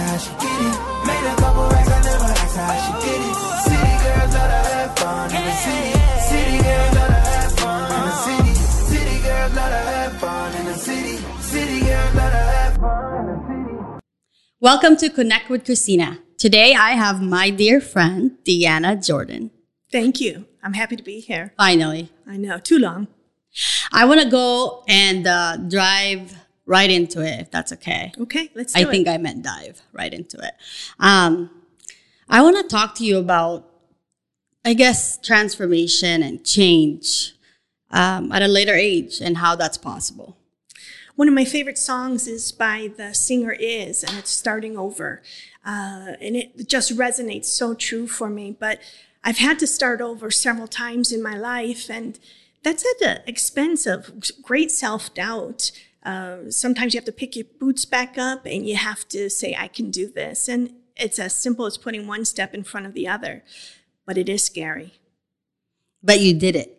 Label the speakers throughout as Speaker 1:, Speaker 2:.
Speaker 1: her how she get it. Made a couple racks, I never asked how she get it. City girls love to have fun in the city. City girls love to have fun in the city. City girls love to have fun in the city. City girls love to have fun in the city.
Speaker 2: Welcome to Connect with Christina. Today I have my dear friend, Deanna Jordan.
Speaker 3: Thank you. I'm happy to be here.
Speaker 2: Finally.
Speaker 3: I know, too long.
Speaker 2: I want to go and uh, drive right into it, if that's okay.
Speaker 3: Okay, let's do
Speaker 2: I
Speaker 3: it.
Speaker 2: think I meant dive right into it. Um, I want to talk to you about, I guess, transformation and change um, at a later age and how that's possible.
Speaker 3: One of my favorite songs is by the singer Is, and it's starting over. Uh, and it just resonates so true for me. But I've had to start over several times in my life, and that's at the expense of great self doubt. Uh, sometimes you have to pick your boots back up and you have to say, I can do this. And it's as simple as putting one step in front of the other. But it is scary.
Speaker 2: But you did it.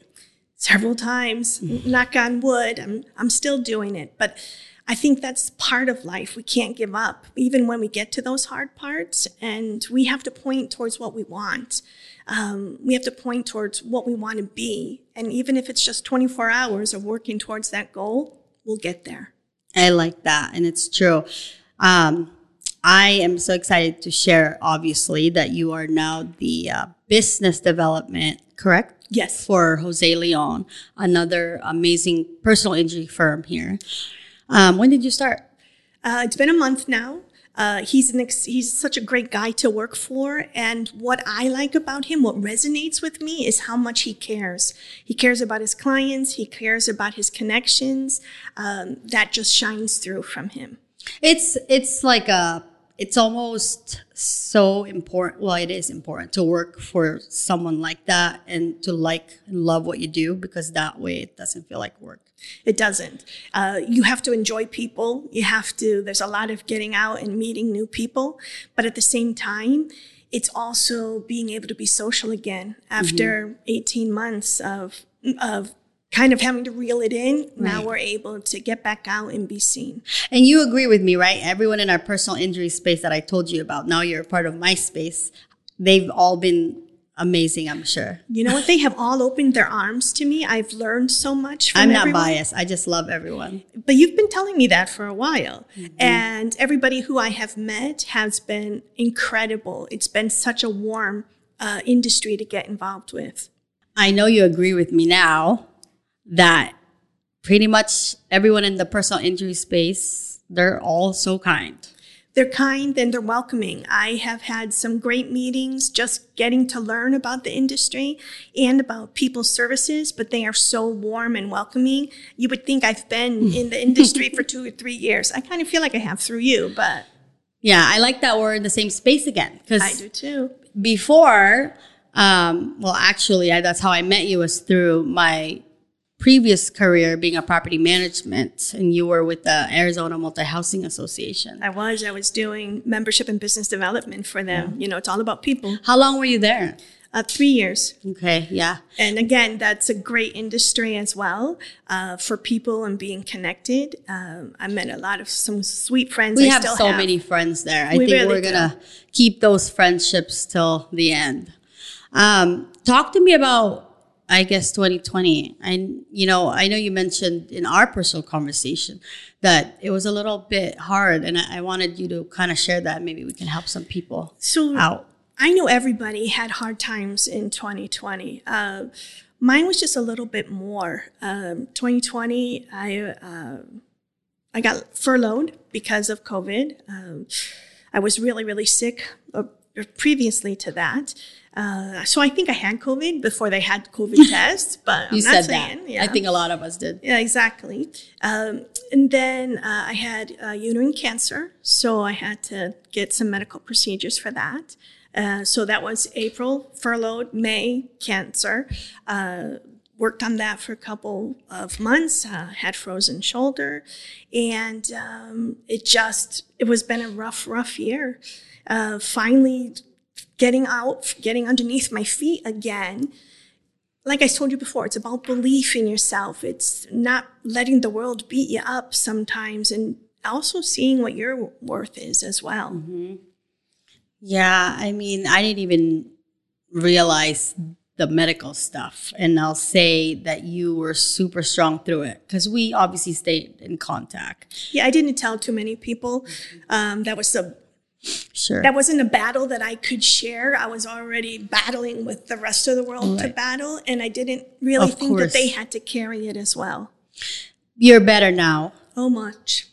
Speaker 3: several times. Knock on wood. I'm I'm still doing it, but I think that's part of life. We can't give up, even when we get to those hard parts, and we have to point towards what we want. Um, we have to point towards what we want to be, and even if it's just 24 hours of working towards that goal, we'll get there.
Speaker 2: I like that, and it's true. Um, I am so excited to share, obviously, that you are now the uh, business development, correct?
Speaker 3: Yes.
Speaker 2: For Jose Leon, another amazing personal injury firm here. Um, when did you start?
Speaker 3: Uh, it's been a month now. Uh, he's an ex- he's such a great guy to work for, and what I like about him, what resonates with me, is how much he cares. He cares about his clients. He cares about his connections. Um, that just shines through from him.
Speaker 2: It's it's like a it's almost so important. Well, it is important to work for someone like that and to like and love what you do because that way it doesn't feel like work.
Speaker 3: It doesn't. Uh, you have to enjoy people. You have to. There's a lot of getting out and meeting new people, but at the same time, it's also being able to be social again after 18 months of of kind of having to reel it in. Now we're able to get back out and be seen.
Speaker 2: And you agree with me, right? Everyone in our personal injury space that I told you about, now you're a part of my space. They've all been amazing, I'm sure.
Speaker 3: You know what? They have all opened their arms to me. I've learned so much from
Speaker 2: I'm not
Speaker 3: everyone.
Speaker 2: biased. I just love everyone.
Speaker 3: But you've been telling me that for a while.
Speaker 2: Mm-hmm.
Speaker 3: And everybody who I have met has been incredible. It's been such a warm uh, industry to get involved with.
Speaker 2: I know you agree with me now that pretty much everyone in the personal injury space, they're all so kind.
Speaker 3: They're kind and they're welcoming. I have had some great meetings just getting to learn about the industry and about people's services, but they are so warm and welcoming. You would think I've been in the industry for two or three years. I kind of feel like I have through you, but
Speaker 2: Yeah, I like that we're in the same space again
Speaker 3: Cause
Speaker 2: I
Speaker 3: do too.
Speaker 2: before, um, well, actually, I, that's how I met you was through my previous career being a property management, and you were with the Arizona Multi Housing Association.
Speaker 3: I was. I was doing membership and business development for them. You know, it's all about people.
Speaker 2: How long were you there?
Speaker 3: Uh, three years.
Speaker 2: Okay, yeah.
Speaker 3: And again, that's a great industry as well uh, for people and being connected. Um, I met a lot of some sweet friends.
Speaker 2: We
Speaker 3: I
Speaker 2: have so
Speaker 3: have.
Speaker 2: many friends there. I
Speaker 3: We
Speaker 2: think
Speaker 3: really
Speaker 2: we're
Speaker 3: do.
Speaker 2: gonna keep those friendships till the end. Um, talk to me about, I guess, 2020. And you know, I know you mentioned in our personal conversation that it was a little bit hard, and I, I wanted you to kind of share that. Maybe we can help some people
Speaker 3: So
Speaker 2: out.
Speaker 3: I know everybody had hard times in 2020. Uh, mine was just a little bit more. Um, 2020, I uh, I got furloughed because of COVID. Um, I was really really sick uh, previously to that. Uh, so I think I had COVID before they had COVID tests, but I'm
Speaker 2: You
Speaker 3: not
Speaker 2: said
Speaker 3: saying.
Speaker 2: that.
Speaker 3: Yeah.
Speaker 2: I think a lot of us did.
Speaker 3: Yeah, exactly. Um, and then uh, I had uh, uterine cancer, so I had to get some medical procedures for that. Uh, so that was April, furloughed, May, cancer. Uh, worked on that for a couple of months, uh, had frozen shoulder, and um, it just, it was been a rough, rough year. Uh, finally getting out, getting underneath my feet again like I told you before, it's about belief in yourself. It's not letting the world beat you up sometimes and also seeing what your worth is as well.
Speaker 2: Mm-hmm. Yeah, I mean, I didn't even realize the medical stuff. And I'll say that you were super strong through it because we obviously stayed in contact.
Speaker 3: Yeah, I didn't tell too many people. Um, that was a
Speaker 2: Sure.
Speaker 3: that wasn't a battle that I could share. I was already battling with the rest of the world to battle, and I didn't really
Speaker 2: Of
Speaker 3: think that they had to carry it as well.
Speaker 2: You're better now.
Speaker 3: Oh, much.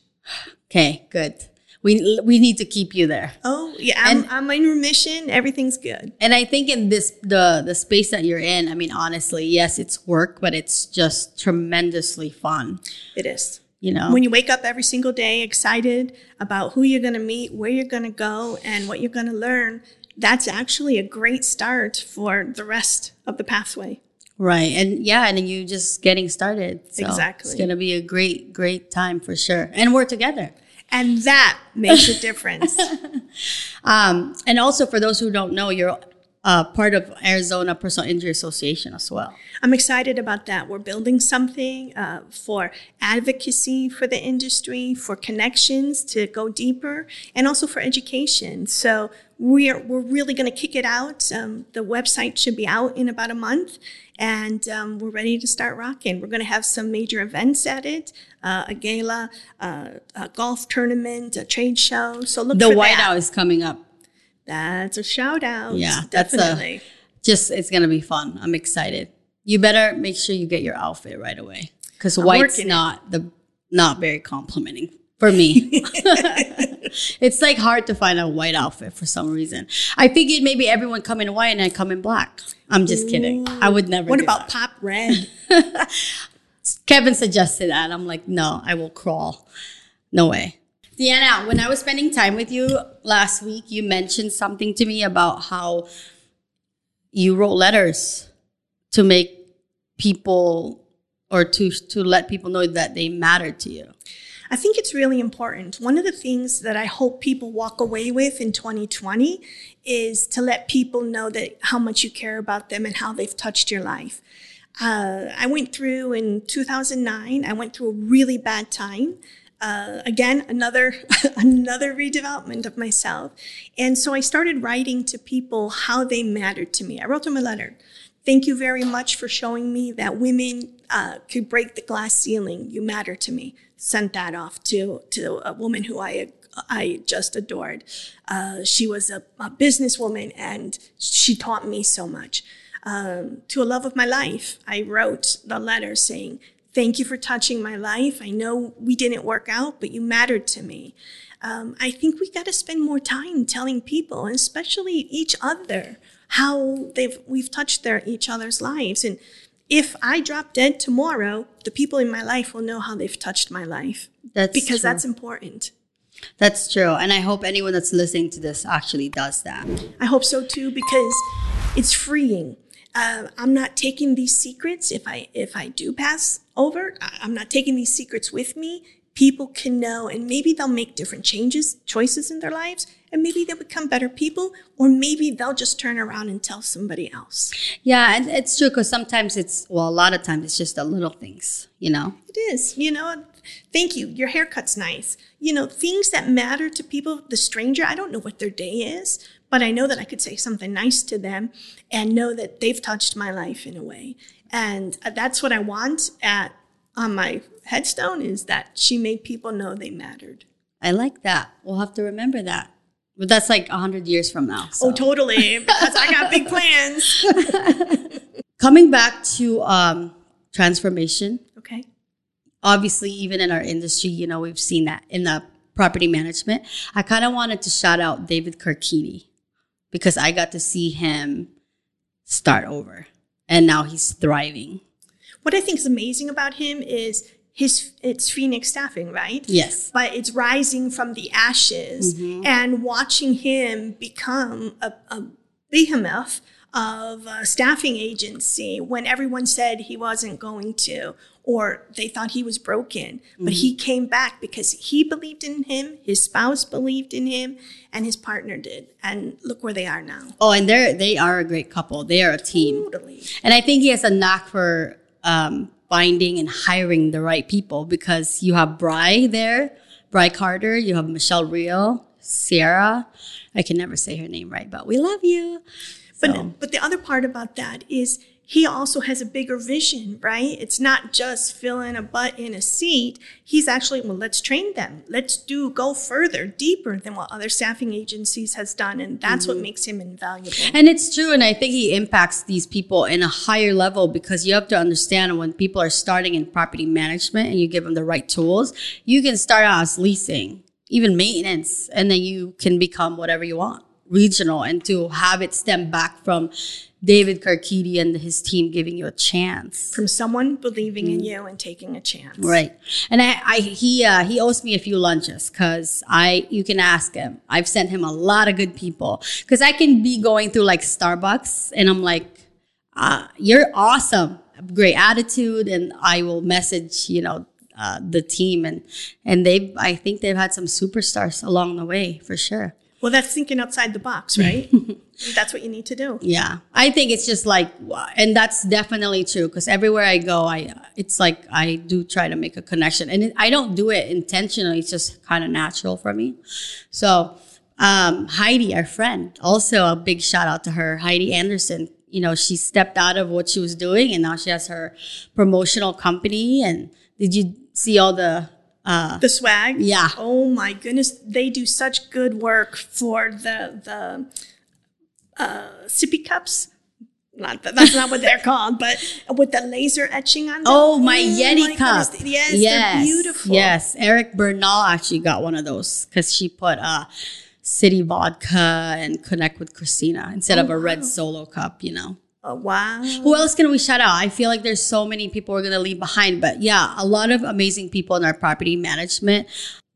Speaker 2: Okay, good. We we need to keep you there.
Speaker 3: Oh, yeah. I'm,
Speaker 2: And-
Speaker 3: I'm in remission. Everything's good.
Speaker 2: And I think in this the the space that you're in, I mean honestly, yes, it's work, but it's just tremendously fun.
Speaker 3: It is.
Speaker 2: You know.
Speaker 3: When you wake up every single day excited about who you're going to meet, where you're going to go, and what you're going to learn, that's actually a great start for the rest of the pathway.
Speaker 2: Right. And yeah, and you just getting started. So
Speaker 3: Exactly.
Speaker 2: It's going to be a great, great time for sure. And we're together.
Speaker 3: And that makes a difference.
Speaker 2: Um, and also for those who don't know, you're uh, part of Arizona Personal Injury Association as well.
Speaker 3: I'm excited about that. We're building something uh, for advocacy for the industry, for connections to go deeper, and also for education. So we're we're really going to kick it out. Um, the website should be out in about a month, and um, we're ready to start rocking. We're going to have some major events at it: uh, a gala, uh, a golf tournament, a trade show. So look
Speaker 2: The White. House is coming up.
Speaker 3: That's a shout out.
Speaker 2: Yeah, that's a-
Speaker 3: definitely.
Speaker 2: Just, it's going to be fun. I'm excited. You better make sure you get your outfit right away because white's
Speaker 3: working it.
Speaker 2: not the, not very complimenting for me. it's like hard to find a white outfit for some reason. I figured maybe everyone come in white and I come in black. I'm just kidding. I would never.
Speaker 3: what about
Speaker 2: that.
Speaker 3: pop red?
Speaker 2: Kevin suggested that. I'm like, no, I will crawl. No way. Deanna, when I was spending time with you last week, you mentioned something to me about how you wrote letters to make people or to to let people know that they mattered to you.
Speaker 3: I think it's really important. One of the things that I hope people walk away with in 2020 is to let people know that how much you care about them and how they've touched your life. Uh, I went through in 2009. I went through a really bad time. Uh, again, another another redevelopment of myself, and so I started writing to people how they mattered to me. I wrote them a letter. Thank you very much for showing me that women uh, could break the glass ceiling. You matter to me. Sent that off to to a woman who I I just adored. Uh, she was a, a businesswoman and she taught me so much. Um, to a love of my life, I wrote the letter saying, Thank you for touching my life. I know we didn't work out, but you mattered to me. Um, I think we got to spend more time telling people, and especially each other, how they've we've touched their each other's lives. And if I drop dead tomorrow, the people in my life will know how they've touched my life
Speaker 2: That's
Speaker 3: because
Speaker 2: true.
Speaker 3: that's important.
Speaker 2: that's true, and I hope anyone that's listening to this actually does that.
Speaker 3: I hope so too because it's freeing. Uh, I'm not taking these secrets. If I if I do pass over, I'm not taking these secrets with me. People can know, and maybe they'll make different changes, choices in their lives, and maybe they'll become better people, or maybe they'll just turn around and tell somebody else.
Speaker 2: Yeah, and it's true because sometimes it's well, a lot of times it's just the little things, you know.
Speaker 3: It is, you know. Thank you. Your haircut's nice. You know, things that matter to people. The stranger, I don't know what their day is, but I know that I could say something nice to them and know that they've touched my life in a way. And that's what I want at on my headstone is that she made people know they mattered.
Speaker 2: I like that. We'll have to remember that. But that's like a hundred years from now. so.
Speaker 3: Oh, totally. Because I got big plans.
Speaker 2: Coming back to um, transformation,
Speaker 3: Okay.
Speaker 2: obviously, even in our industry, you know, we've seen that in the property management. I kind of wanted to shout out David Kirkini because I got to see him start over and now he's thriving.
Speaker 3: What I think is amazing about him is his it's Phoenix staffing, right?
Speaker 2: Yes.
Speaker 3: but it's rising from the ashes mm-hmm. and watching him become a, a behemoth of a staffing agency when everyone said he wasn't going to or they thought he was broken but he came back because he believed in him his spouse believed in him and his partner did and look where they are now
Speaker 2: Oh, and they're they are a great couple. They are a team.
Speaker 3: totally
Speaker 2: And I think he has a knack for um, finding and hiring the right people because you have Bry there Bry Carter, you have Michelle Real, Sierra. I can never say her name right, but we love you.
Speaker 3: But
Speaker 2: So-
Speaker 3: but the other part about that is he also has a bigger vision, right? It's not just filling a butt in a seat. He's actually well, let's train them. Let's do go further, deeper than what other staffing agencies has done, and that's
Speaker 2: Mm-hmm.
Speaker 3: what makes him invaluable.
Speaker 2: And it's true. And I think he impacts these people in a higher level because you have to understand when people are starting in property management and you give them the right tools, you can start out as leasing, even maintenance, and then you can become whatever you want, regional, and to have it stem back from David Karkidi and his team giving you a chance.
Speaker 3: From someone believing in you and taking a chance.
Speaker 2: Right. And I, I he uh, he owes me a few lunches because I you can ask him. I've sent him a lot of good people because I can be going through like Starbucks and I'm like, uh, you're awesome, great attitude, and I will message you know uh, the team and and they I think they've had some superstars along the way for sure.
Speaker 3: Well, that's thinking outside the box, right? that's what you need to do.
Speaker 2: Yeah, I think it's just like, and that's definitely true because everywhere I go, I it's like I do try to make a connection, and I don't do it intentionally. It's just kind of natural for me. So um, Heidi, our friend, also a big shout out to her, Heidi Anderson. You know, she stepped out of what she was doing, and now she has her promotional company. And did you see all the? Uh,
Speaker 3: The swag.
Speaker 2: Yeah.
Speaker 3: Oh my goodness, they do such good work for the the uh, sippy cups. Not that, that's not what they're called, but with the laser etching on them.
Speaker 2: Oh, my Yeti cup.
Speaker 3: goodness. Yes, they're beautiful.
Speaker 2: Yes, Eric Bernal actually got one of those because she put uh, City Vodka and Connect with Christina instead of a red solo cup, you know.
Speaker 3: Oh, wow.
Speaker 2: Who else can we shout out? I feel like there's so many people we're going to leave behind, but yeah, a lot of amazing people in our property management.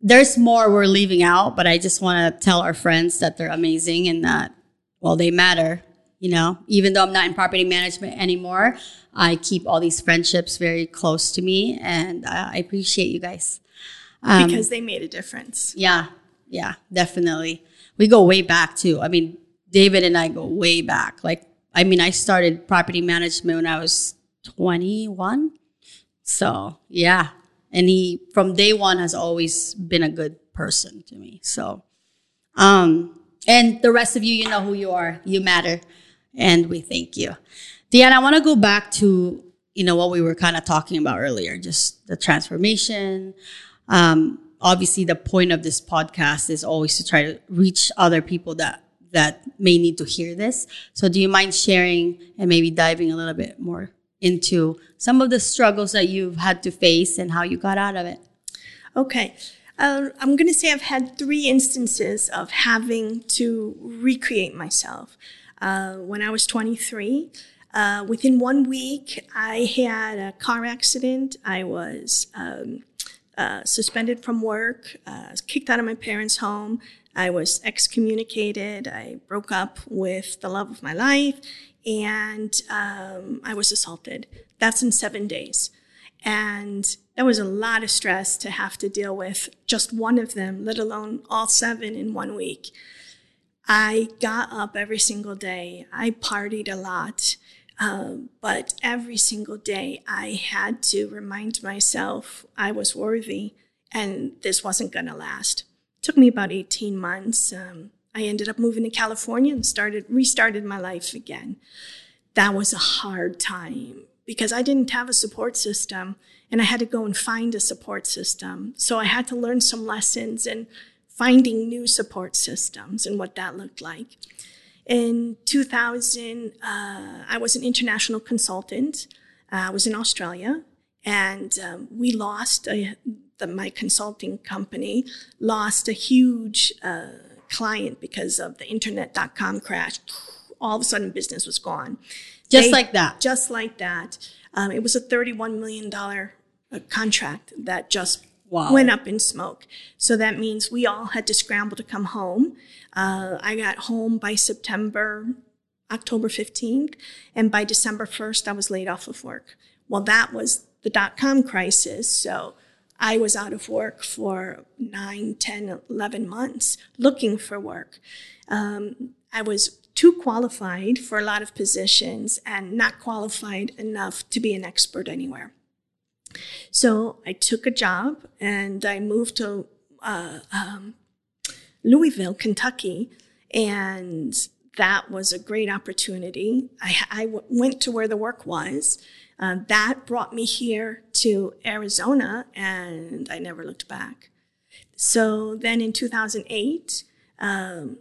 Speaker 2: There's more we're leaving out, but I just want to tell our friends that they're amazing and that, well, they matter. You know, even though I'm not in property management anymore, I keep all these friendships very close to me and I I appreciate you guys. Um,
Speaker 3: because they made a difference.
Speaker 2: yeah, yeah, definitely. We go way back too. I mean, David and I go way back. Like, I mean, I started property management when I was 21. So, yeah. And he, from day one, has always been a good person to me. So, um, and the rest of you, you know who you are. You matter. And we thank you. Deanna, I want to go back to, you know, what we were kind of talking about earlier, just the transformation. Um, obviously the point of this podcast is always to try to reach other people that, that may need to hear this. So do you mind sharing and maybe diving a little bit more into some of the struggles that you've had to face and how you got out of it?
Speaker 3: Okay. Uh, I'm going to say I've had three instances of having to recreate myself. Uh, when I was 23, uh, within one week, I had a car accident. I was um, uh, suspended from work, uh, kicked out of my parents' home. I was excommunicated. I broke up with the love of my life, and um, I was assaulted. That's in seven days. And that was a lot of stress to have to deal with just one of them, let alone all seven in one week. I got up every single day. I partied a lot. Um, but every single day, I had to remind myself I was worthy and this wasn't going to last. Took me about 18 months. Um, I ended up moving to California and started restarted my life again. That was a hard time because I didn't have a support system and I had to go and find a support system. So I had to learn some lessons and finding new support systems and what that looked like. In 2000, uh, I was an international consultant. Uh, I was in Australia, and um, we lost a, the, my consulting company lost a huge uh, client because of the internet.com crash. All of a sudden, business was gone.
Speaker 2: Just
Speaker 3: They-
Speaker 2: like that.
Speaker 3: Just like that. Um, it was a $31 million uh, contract that just
Speaker 2: Wow.
Speaker 3: went up in smoke. So that means we all had to scramble to come home. Uh, I got home by September, October 15th, and by December 1st, I was laid off of work. Well, that was the dot com crisis. So I was out of work for nine, 10, 11 months looking for work. Um, I was too qualified for a lot of positions and not qualified enough to be an expert anywhere. So I took a job and I moved to uh, um, Louisville, Kentucky, and that was a great opportunity. I, I w- went to where the work was. Uh, that brought me here to Arizona, and I never looked back. So then in 2008, um,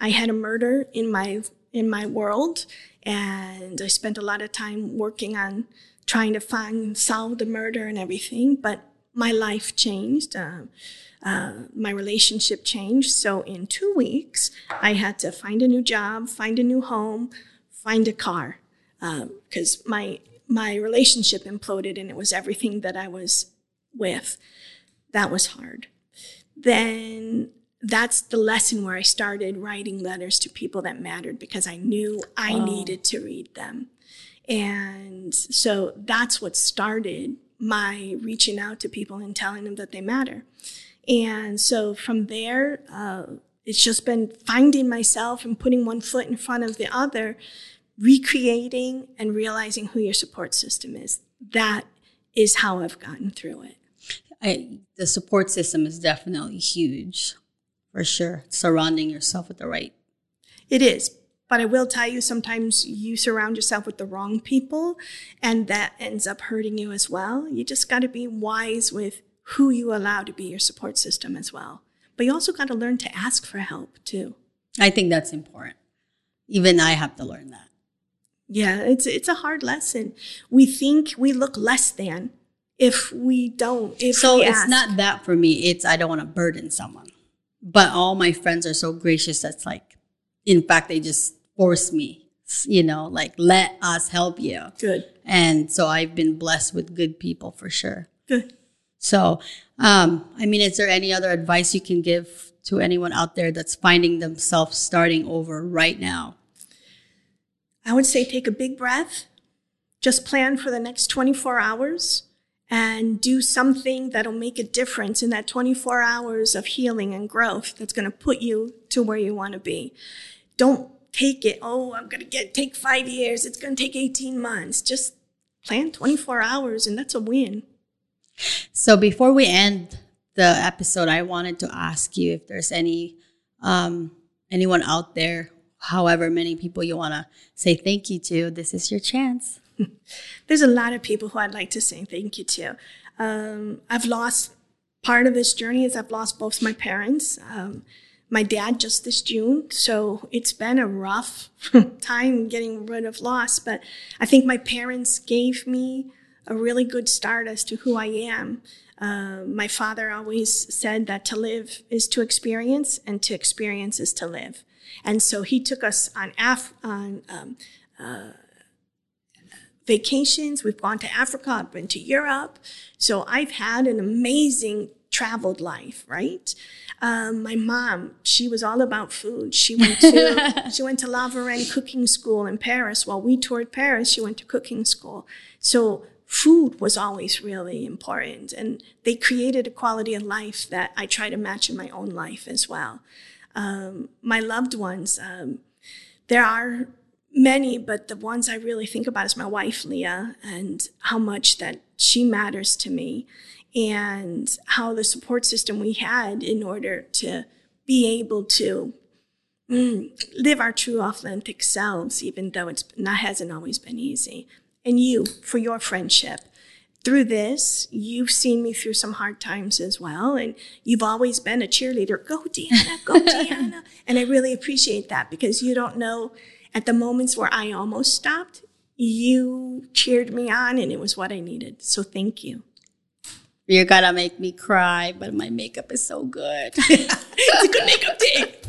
Speaker 3: I had a murder in my in my world, and I spent a lot of time working on trying to find solve the murder and everything. But my life changed. Uh, uh, my relationship changed. So in two weeks, I had to find a new job, find a new home, find a car, because um, my my relationship imploded, and it was everything that I was with. That was hard. Then that's the lesson where I started writing letters to people that mattered because I knew I wow. needed to read them. And so that's what started my reaching out to people and telling them that they matter. And so from there, uh, it's just been finding myself and putting one foot in front of the other, recreating and realizing who your support system is. That is how I've gotten through it.
Speaker 2: I, the support system is definitely huge, for sure. Surrounding yourself with the right.
Speaker 3: It is. But I will tell you, sometimes you surround yourself with the wrong people, and that ends up hurting you as well. You just got to be wise with who you allow to be your support system as well. But you also got to learn to ask for help too.
Speaker 2: I think that's important. Even I have to learn that.
Speaker 3: Yeah, it's it's a hard lesson. We think we look less than if we don't. If
Speaker 2: so, it's
Speaker 3: ask.
Speaker 2: not that for me. It's I don't want to burden someone. But all my friends are so gracious. That's like, in fact, they just force me. You know, like let us help you.
Speaker 3: Good.
Speaker 2: And so I've been blessed with good people for sure.
Speaker 3: Good.
Speaker 2: So, um, I mean, is there any other advice you can give to anyone out there that's finding themselves starting over right now?
Speaker 3: I would say take a big breath, just plan for the next 24 hours and do something that'll make a difference in that 24 hours of healing and growth that's going to put you to where you want to be. Don't take it, oh, I'm going to get take 5 years, it's going to take 18 months. Just plan 24 hours and that's a win.
Speaker 2: So before we end the episode, I wanted to ask you if there's any um, anyone out there, however many people you want to say thank you to. This is your chance.
Speaker 3: there's a lot of people who I'd like to say thank you to. Um, I've lost part of this journey is I've lost both my parents. Um, my dad just this June, so it's been a rough time getting rid of loss. But I think my parents gave me a really good start as to who I am. Uh, my father always said that to live is to experience, and to experience is to live. And so he took us on Af- on um, uh, vacations. We've gone to Africa. I've been to Europe. So I've had an amazing traveled life, right? Um, my mom, she was all about food. She went to she went to La Varenne cooking school in Paris. While we toured Paris, she went to cooking school. So food was always really important. And they created a quality of life that I try to match in my own life as well. Um, my loved ones, um, there are many, but the ones I really think about is my wife, Leah, and how much that she matters to me and how the support system we had in order to be able to mm, live our true authentic selves, even though it's not hasn't always been easy and you for your friendship. Through this, you've seen me through some hard times as well, and you've always been a cheerleader. Go, Deanna, go, Deanna. And I really appreciate that because you don't know at the moments where I almost stopped, you cheered me on, and it was what I needed. So thank you.
Speaker 2: You're gonna make me cry, but my makeup is so good.
Speaker 3: it's a good makeup day.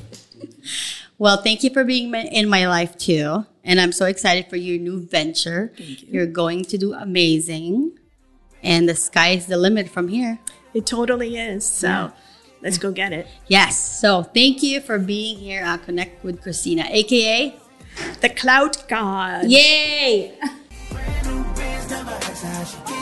Speaker 2: Well, thank you for being in my life too. And I'm so excited for your new venture.
Speaker 3: Thank you.
Speaker 2: You're going to do amazing. And the sky is the limit from here.
Speaker 3: It totally is. So yeah. let's go get it.
Speaker 2: Yes. So thank you for being here on Connect with Christina, aka
Speaker 3: the Clout God.
Speaker 2: Yay!